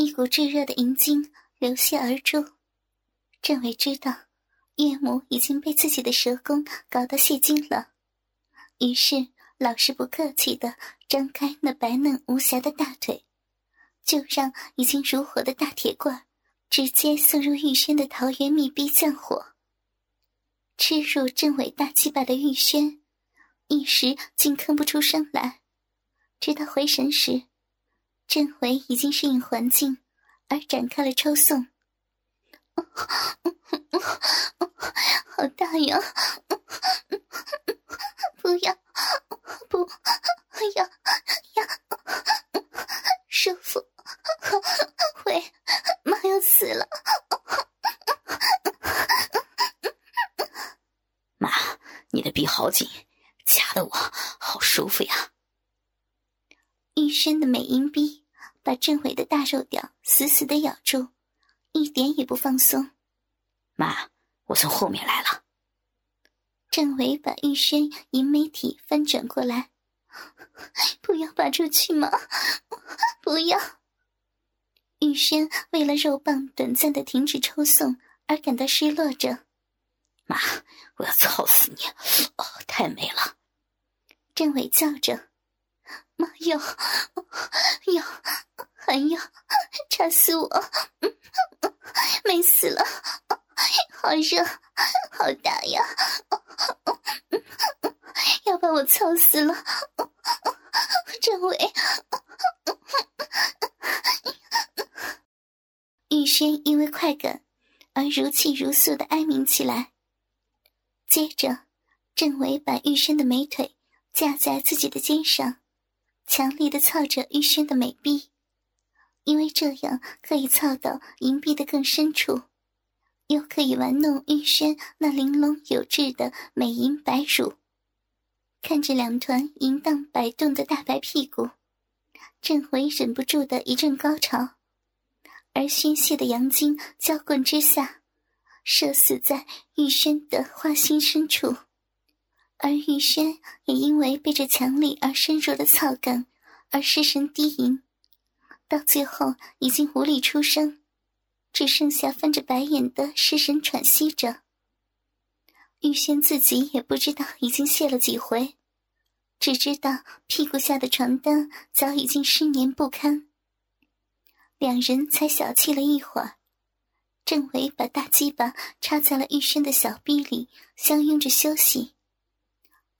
一股炙热的银精流泻而出。郑伟知道岳母已经被自己的蛇功搞到泄精了，于是老实不客气的张开那白嫩无瑕的大腿，就让已经如火的大铁罐直接送入玉轩的桃园密闭降火。吃入政委大鸡巴的玉轩，一时竟吭不出声来，直到回神时。这回已经适应环境，而展开了抽送。好大呀！不要，不不，要舒服，会妈要死了！妈，你的臂好紧，夹得我好舒服呀！玉轩的美银臂。把郑伟的大肉屌死死的咬住，一点也不放松。妈，我从后面来了。郑伟把玉轩银美体翻转过来，不要拔出去吗？不要！玉轩为了肉棒短暂的停止抽送而感到失落着。妈，我要操死你！哦，太美了！郑伟叫着。妈要，要，还要，插死我！美死了，好热，好大呀！要把我操死了！郑伟，玉轩因为快感而如泣如诉的哀鸣起来。接着，郑伟把玉轩的美腿架在自己的肩上。强力的操着玉轩的美臂，因为这样可以操到银臂的更深处，又可以玩弄玉轩那玲珑有致的美银白乳。看着两团淫荡摆动的大白屁股，郑回忍不住的一阵高潮，而宣泄的阳精交棍之下，射死在玉轩的花心深处。而玉轩也因为被这强力而深入的草感而失神低吟，到最后已经无力出声，只剩下翻着白眼的失神喘息着。玉轩自己也不知道已经泄了几回，只知道屁股下的床单早已经湿黏不堪。两人才小憩了一会儿，郑伟把大鸡巴插在了玉轩的小臂里，相拥着休息。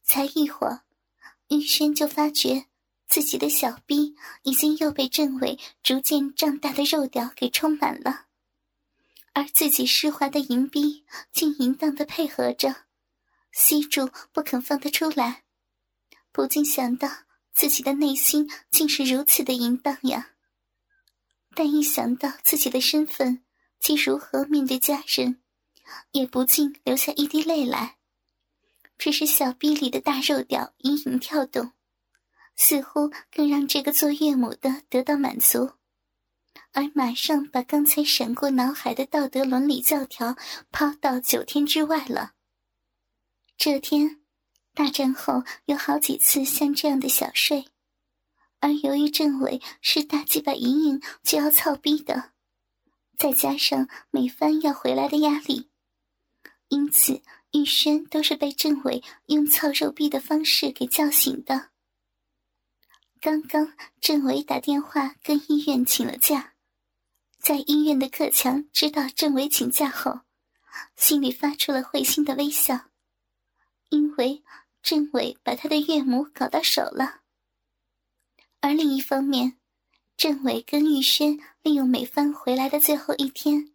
才一会儿，玉轩就发觉自己的小臂已经又被郑伟逐渐胀大的肉屌给充满了，而自己湿滑的银币竟淫荡的配合着，吸住不肯放他出来，不禁想到自己的内心竟是如此的淫荡呀。但一想到自己的身份及如何面对家人，也不禁流下一滴泪来。只是小臂里的大肉屌隐隐跳动，似乎更让这个做岳母的得到满足，而马上把刚才闪过脑海的道德伦理教条抛到九天之外了。这天大战后有好几次像这样的小睡，而由于政委是大鸡巴隐隐就要操逼的，再加上每番要回来的压力，因此。玉轩都是被政委用操肉逼的方式给叫醒的。刚刚政委打电话跟医院请了假，在医院的克强知道郑伟请假后，心里发出了会心的微笑，因为郑伟把他的岳母搞到手了。而另一方面，郑伟跟玉轩利用美芳回来的最后一天，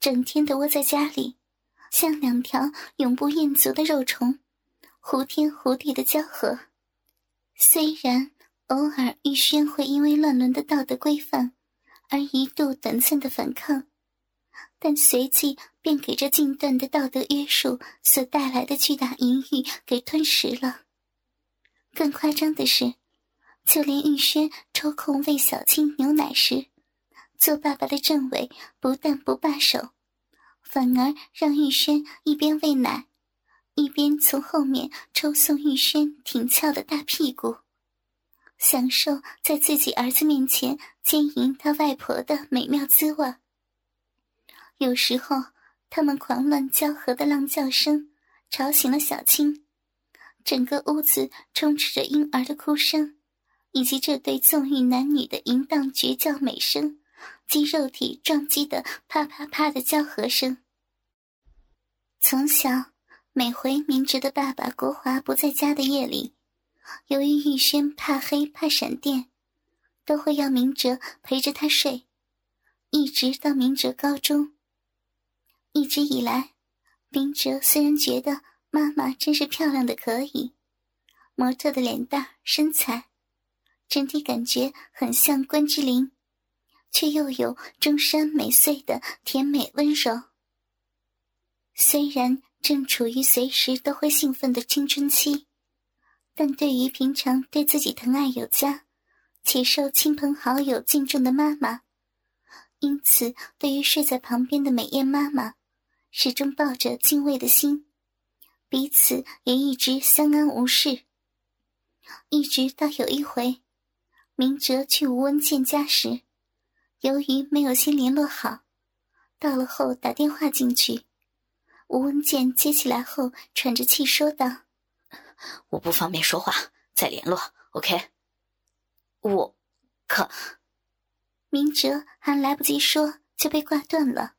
整天的窝在家里。像两条永不厌足的肉虫，胡天胡地的交合。虽然偶尔玉轩会因为乱伦的道德规范而一度短暂的反抗，但随即便给这禁断的道德约束所带来的巨大淫欲给吞噬了。更夸张的是，就连玉轩抽空喂小青牛奶时，做爸爸的政委不但不罢手。反而让玉轩一边喂奶，一边从后面抽送玉轩挺翘的大屁股，享受在自己儿子面前奸淫他外婆的美妙滋味。有时候，他们狂乱交合的浪叫声吵醒了小青，整个屋子充斥着婴儿的哭声，以及这对纵欲男女的淫荡绝叫美声及肉体撞击的啪啪啪的交合声。从小，每回明哲的爸爸国华不在家的夜里。由于玉轩怕黑怕闪电，都会要明哲陪着他睡，一直到明哲高中。一直以来，明哲虽然觉得妈妈真是漂亮的可以，模特的脸蛋身材，整体感觉很像关之琳，却又有中山美穗的甜美温柔。虽然正处于随时都会兴奋的青春期。但对于平常对自己疼爱有加，且受亲朋好友敬重的妈妈，因此对于睡在旁边的美艳妈妈，始终抱着敬畏的心，彼此也一直相安无事。一直到有一回，明哲去吴文健家时，由于没有先联络好，到了后打电话进去，吴文健接起来后喘着气说道。我不方便说话，再联络，OK。我，可，明哲还来不及说就被挂断了。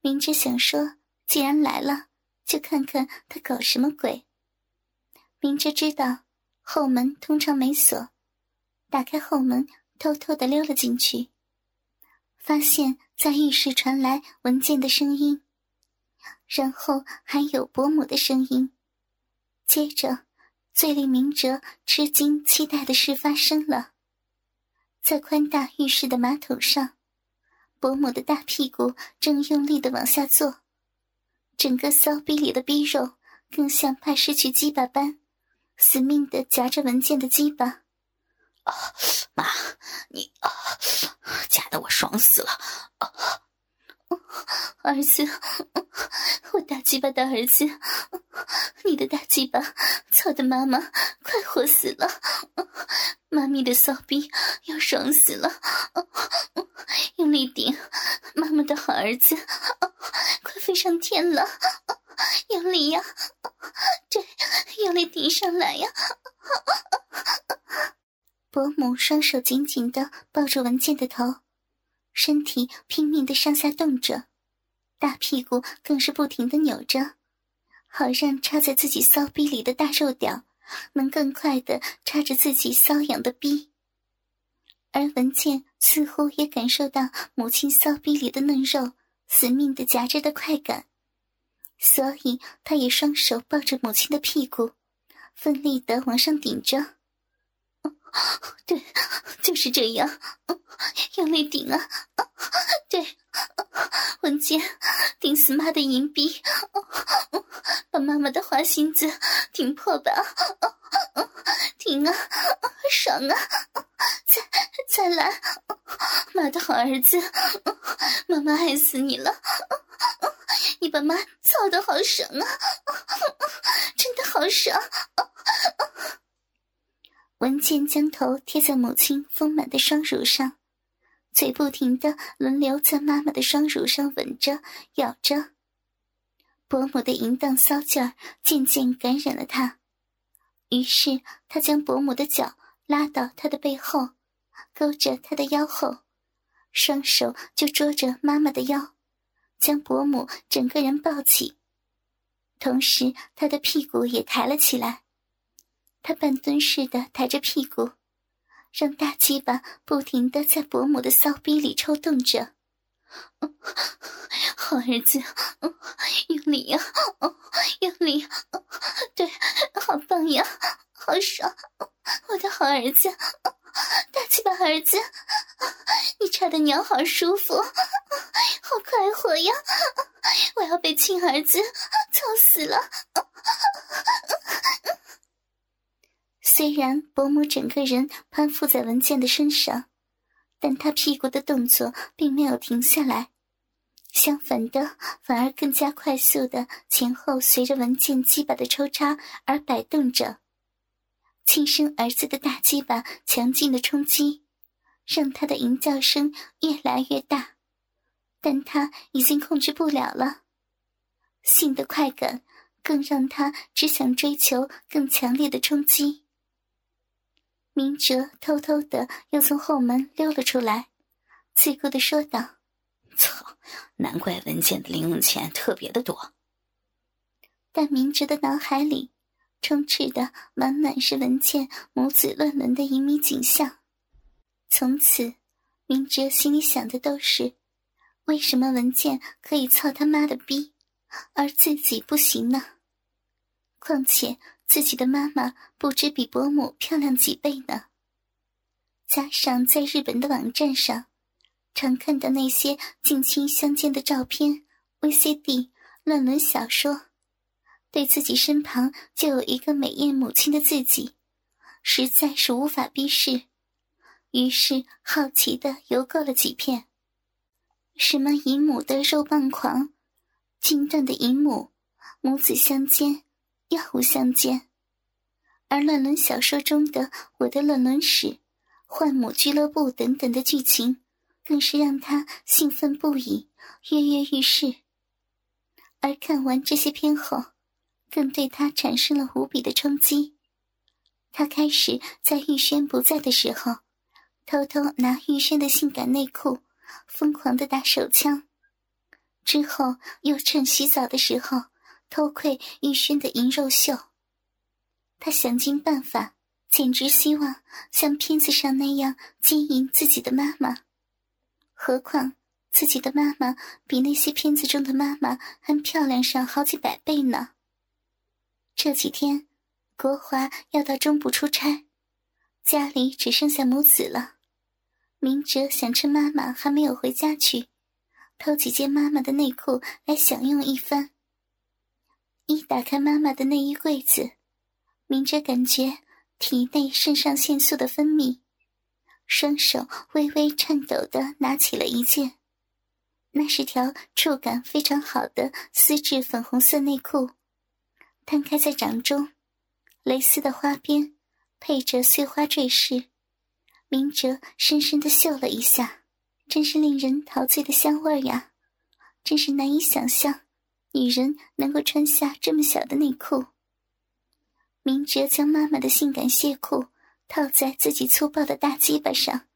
明哲想说，既然来了，就看看他搞什么鬼。明哲知道后门通常没锁，打开后门，偷偷的溜了进去，发现在浴室传来文件的声音，然后还有伯母的声音。接着，最令明哲吃惊、期待的事发生了。在宽大浴室的马桶上，伯母的大屁股正用力的往下坐，整个骚逼里的逼肉更像怕失去鸡巴般，死命的夹着文件的鸡巴。啊，妈，你啊，夹得我爽死了！啊。儿子，我大鸡巴的儿子，你的大鸡巴操的妈妈快活死了，妈咪的骚逼要爽死了，用力顶，妈妈的好儿子，快飞上天了，用力呀，对，用力顶上来呀！伯母双手紧紧的抱住文健的头。身体拼命的上下动着，大屁股更是不停的扭着，好让插在自己骚逼里的大肉屌能更快的插着自己瘙痒的逼。而文倩似乎也感受到母亲骚逼里的嫩肉死命的夹着的快感，所以她也双手抱着母亲的屁股，奋力的往上顶着。对，就是这样，用力顶啊！对，文健，顶死妈的银币，把妈妈的花心子顶破吧！顶啊，爽啊！再再来，妈的好儿子，妈妈爱死你了！你把妈操的好爽啊，真的好爽！文健将头贴在母亲丰满的双乳上，嘴不停的轮流在妈妈的双乳上吻着、咬着。伯母的淫荡骚劲儿渐渐感染了他，于是他将伯母的脚拉到他的背后，勾着他的腰后，双手就捉着妈妈的腰，将伯母整个人抱起，同时他的屁股也抬了起来。他半蹲似的抬着屁股，让大鸡巴不停的在伯母的骚逼里抽动着。好儿子，用力呀，用力！对，好棒呀，好爽！我的好儿子，大鸡巴儿子，你插的鸟好舒服，好快活呀！我要被亲儿子操死了！虽然伯母整个人攀附在文健的身上，但他屁股的动作并没有停下来，相反的，反而更加快速的前后随着文健鸡巴的抽插而摆动着。亲生儿子的大鸡巴强劲的冲击，让他的淫叫声越来越大，但他已经控制不了了。性的快感更让他只想追求更强烈的冲击。明哲偷偷的又从后门溜了出来，自顾的说道：“操，难怪文健的零用钱特别的多。”但明哲的脑海里充斥的满满是文倩母子乱伦的淫靡景象。从此，明哲心里想的都是：为什么文健可以操他妈的逼，而自己不行呢？况且。自己的妈妈不知比伯母漂亮几倍呢。加上在日本的网站上，常看到那些近亲相见的照片、VCD、乱伦小说，对自己身旁就有一个美艳母亲的自己，实在是无法逼视。于是好奇的游购了几片，什么姨母的肉棒狂、金断的姨母、母子相间。要无相见，而乱伦小说中的《我的乱伦史》《幻母俱乐部》等等的剧情，更是让他兴奋不已，跃跃欲试。而看完这些片后，更对他产生了无比的冲击。他开始在玉轩不在的时候，偷偷拿玉轩的性感内裤，疯狂的打手枪，之后又趁洗澡的时候。偷窥玉轩的银肉秀，他想尽办法，简直希望像片子上那样经营自己的妈妈。何况自己的妈妈比那些片子中的妈妈还漂亮上好几百倍呢。这几天，国华要到中部出差，家里只剩下母子了。明哲想趁妈妈还没有回家去，偷几件妈妈的内裤来享用一番。一打开妈妈的内衣柜子，明哲感觉体内肾上腺素的分泌，双手微微颤抖的拿起了一件，那是条触感非常好的丝质粉红色内裤，摊开在掌中，蕾丝的花边配着碎花坠饰，明哲深深的嗅了一下，真是令人陶醉的香味呀，真是难以想象。女人能够穿下这么小的内裤。明哲将妈妈的性感亵裤套在自己粗暴的大鸡巴上，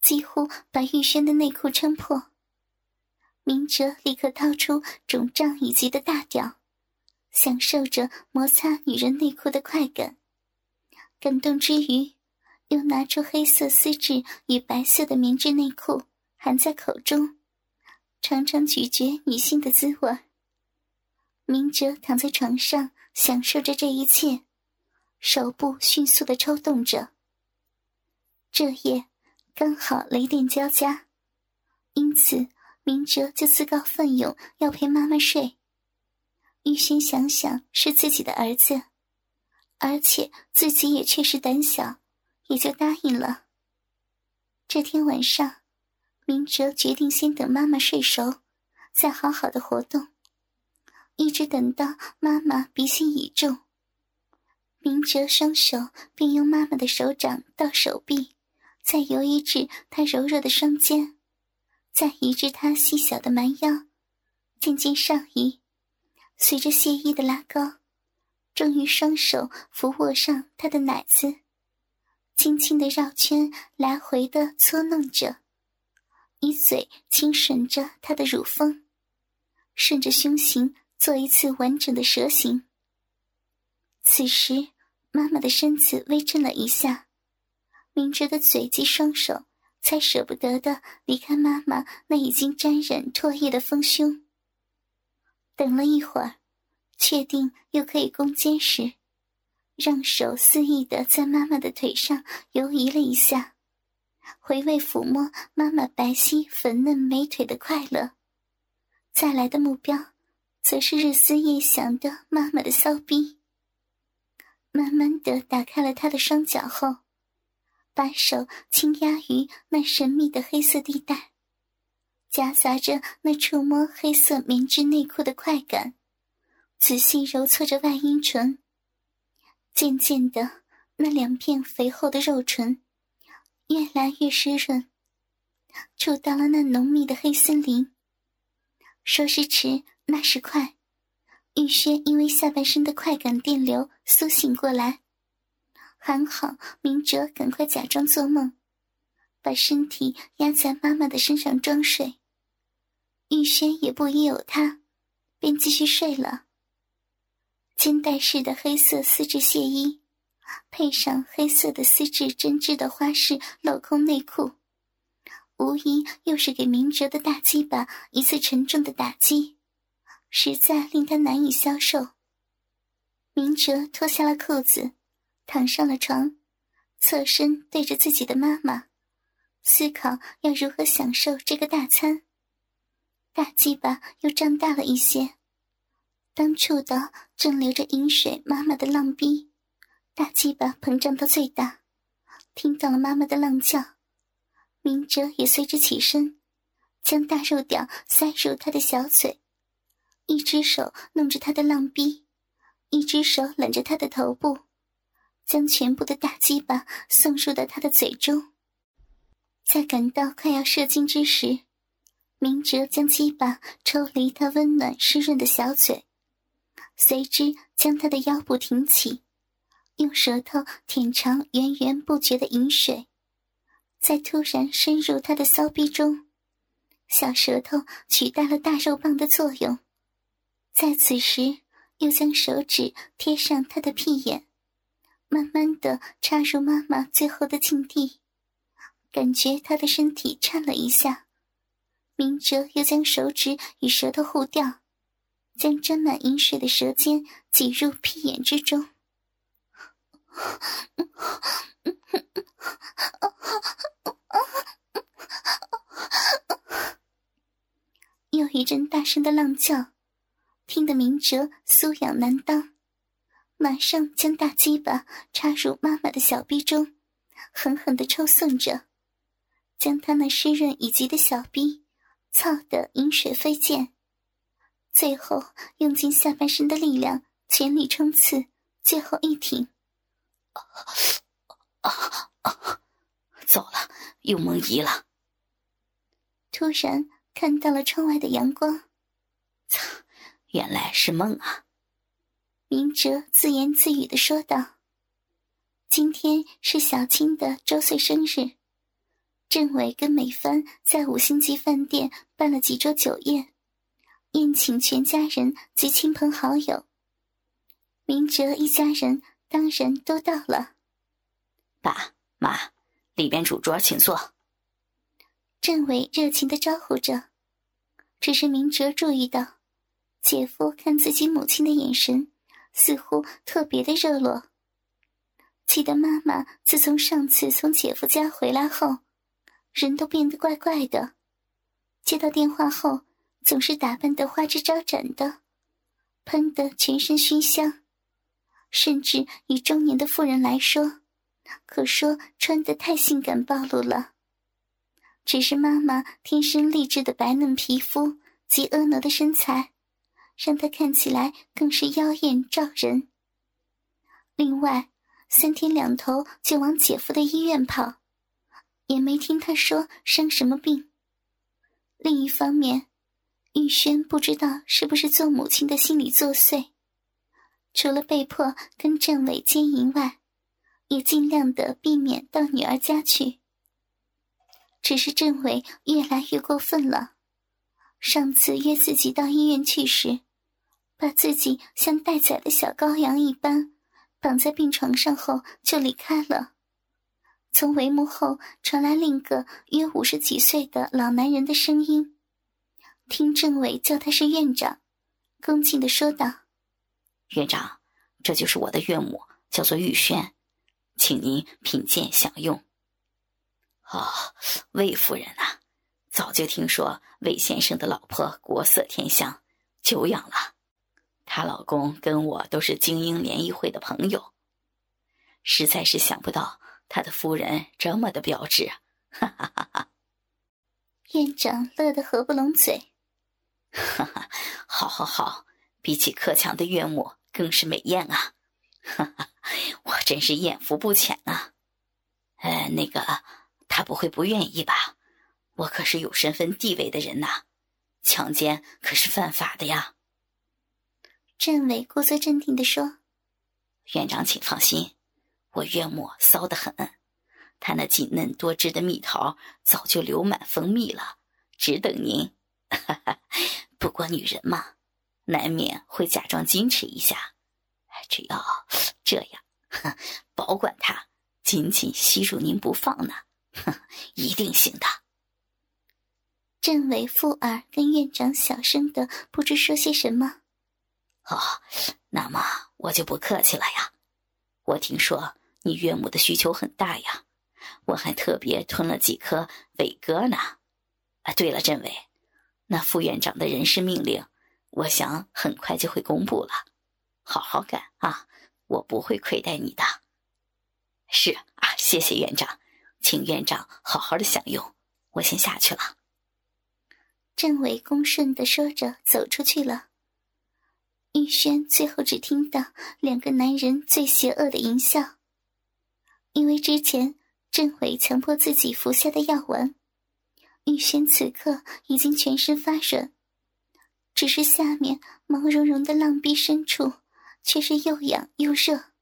几乎把玉轩的内裤撑破。明哲立刻掏出肿胀以及的大屌，享受着摩擦女人内裤的快感。感动之余，又拿出黑色丝质与白色的棉质内裤含在口中，常常咀嚼女性的滋味。明哲躺在床上，享受着这一切，手部迅速的抽动着。这夜刚好雷电交加，因此明哲就自告奋勇要陪妈妈睡。玉轩想想是自己的儿子，而且自己也确实胆小，也就答应了。这天晚上，明哲决定先等妈妈睡熟，再好好的活动。一直等到妈妈鼻息已重，明哲双手便用妈妈的手掌到手臂，再游移至她柔弱的双肩，再移至她细小的蛮腰，渐渐上移，随着谢衣的拉高，终于双手扶握上她的奶子，轻轻的绕圈来回的搓弄着，以嘴轻吮着她的乳峰，顺着胸型。做一次完整的蛇形。此时，妈妈的身子微震了一下，明哲的嘴及双手才舍不得的离开妈妈那已经沾染唾液的丰胸。等了一会儿，确定又可以攻坚时，让手肆意的在妈妈的腿上游移了一下，回味抚摸妈妈白皙粉嫩美腿的快乐。再来的目标。则是日思夜想的妈妈的骚逼。慢慢的打开了他的双脚后，把手轻压于那神秘的黑色地带，夹杂着那触摸黑色棉质内裤的快感，仔细揉搓着外阴唇。渐渐的，那两片肥厚的肉唇越来越湿润，触到了那浓密的黑森林。说时迟，那时快，玉轩因为下半身的快感电流苏醒过来，还好明哲赶快假装做梦，把身体压在妈妈的身上装睡。玉轩也不疑有他，便继续睡了。肩带式的黑色丝质亵衣，配上黑色的丝质针织的花式镂空内裤，无疑又是给明哲的大鸡巴一次沉重的打击，实在令他难以消受。明哲脱下了裤子，躺上了床，侧身对着自己的妈妈，思考要如何享受这个大餐。大鸡巴又胀大了一些，当触到正流着饮水妈妈的浪逼，大鸡巴膨胀到最大，听到了妈妈的浪叫，明哲也随之起身，将大肉屌塞入他的小嘴，一只手弄着他的浪逼，一只手揽着他的头部，将全部的大鸡巴送入到他的嘴中，在感到快要射精之时。明哲将鸡巴抽离他温暖湿润的小嘴，随之将他的腰部挺起，用舌头舔尝源源不绝的饮水，再突然深入他的骚逼中，小舌头取代了大肉棒的作用，在此时又将手指贴上他的屁眼，慢慢的插入妈妈最后的禁地，感觉他的身体颤了一下。明哲又将手指与舌头互调，将沾满饮水的舌尖挤入屁眼之中。又一阵大声的浪叫，听得明哲酥痒难当，马上将大鸡巴插入妈妈的小臂中，狠狠的抽送着，将她那湿润已极的小臂。操得饮水飞溅，最后用尽下半身的力量全力冲刺，最后一挺。走了，又梦遗了。突然看到了窗外的阳光，操，原来是梦啊！明哲自言自语的说道：“今天是小青的周岁生日。”政委跟美帆在五星级饭店办了几桌酒宴，宴请全家人及亲朋好友。明哲一家人当然都到了。爸妈，里边主桌，请坐。政委热情的招呼着，只是明哲注意到，姐夫看自己母亲的眼神似乎特别的热络。记得妈妈自从上次从姐夫家回来后。人都变得怪怪的，接到电话后总是打扮得花枝招展的，喷得全身熏香，甚至以中年的妇人来说，可说穿得太性感暴露了。只是妈妈天生丽质的白嫩皮肤及婀娜的身材，让她看起来更是妖艳照人。另外，三天两头就往姐夫的医院跑。也没听他说生什么病。另一方面，玉轩不知道是不是做母亲的心理作祟，除了被迫跟政委奸淫外，也尽量的避免到女儿家去。只是政委越来越过分了，上次约自己到医院去时，把自己像待宰的小羔羊一般绑在病床上后就离开了。从帷幕后传来另一个约五十几岁的老男人的声音，听政委叫他是院长，恭敬的说道：“院长，这就是我的岳母，叫做玉轩，请您品鉴享用。”哦，魏夫人呐，早就听说魏先生的老婆国色天香，久仰了。她老公跟我都是精英联谊会的朋友，实在是想不到。他的夫人这么的标致，哈哈哈哈！院长乐得合不拢嘴，哈哈，好，好，好，比起克强的岳母更是美艳啊！哈哈，我真是艳福不浅啊！呃，那个，他不会不愿意吧？我可是有身份地位的人呐，强奸可是犯法的呀。政委故作镇定的说：“院长，请放心，我岳母骚得很，她那紧嫩多汁的蜜桃早就流满蜂蜜了，只等您。不过女人嘛，难免会假装矜持一下，只要这样，保管她紧紧吸住您不放呢，一定行的。”政委附耳跟院长小声的不知说些什么。哦，那么我就不客气了呀。我听说你岳母的需求很大呀，我还特别吞了几颗伟哥呢。啊，对了，政委，那副院长的人事命令，我想很快就会公布了，好好干啊，我不会亏待你的。是啊，谢谢院长，请院长好好的享用，我先下去了。政委恭顺的说着，走出去了。玉轩最后只听到两个男人最邪恶的淫笑。因为之前政委强迫自己服下的药丸，玉轩此刻已经全身发软，只是下面毛茸茸的浪壁深处却是又痒又热，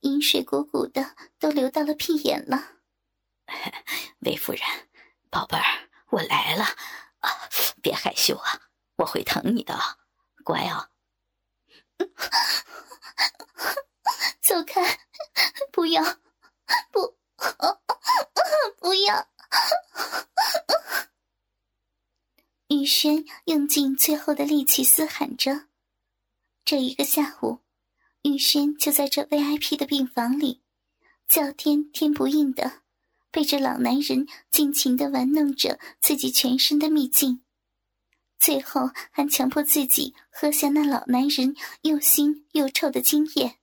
饮水鼓鼓的都流到了屁眼了。魏夫人，宝贝儿，我来了。啊，别害羞啊，我会疼你的，乖啊！走开，不要，不，不要！雨轩用尽最后的力气嘶喊着。这一个下午，雨轩就在这 VIP 的病房里，叫天天不应的。被这老男人尽情的玩弄着自己全身的秘境，最后还强迫自己喝下那老男人又腥又臭的精液。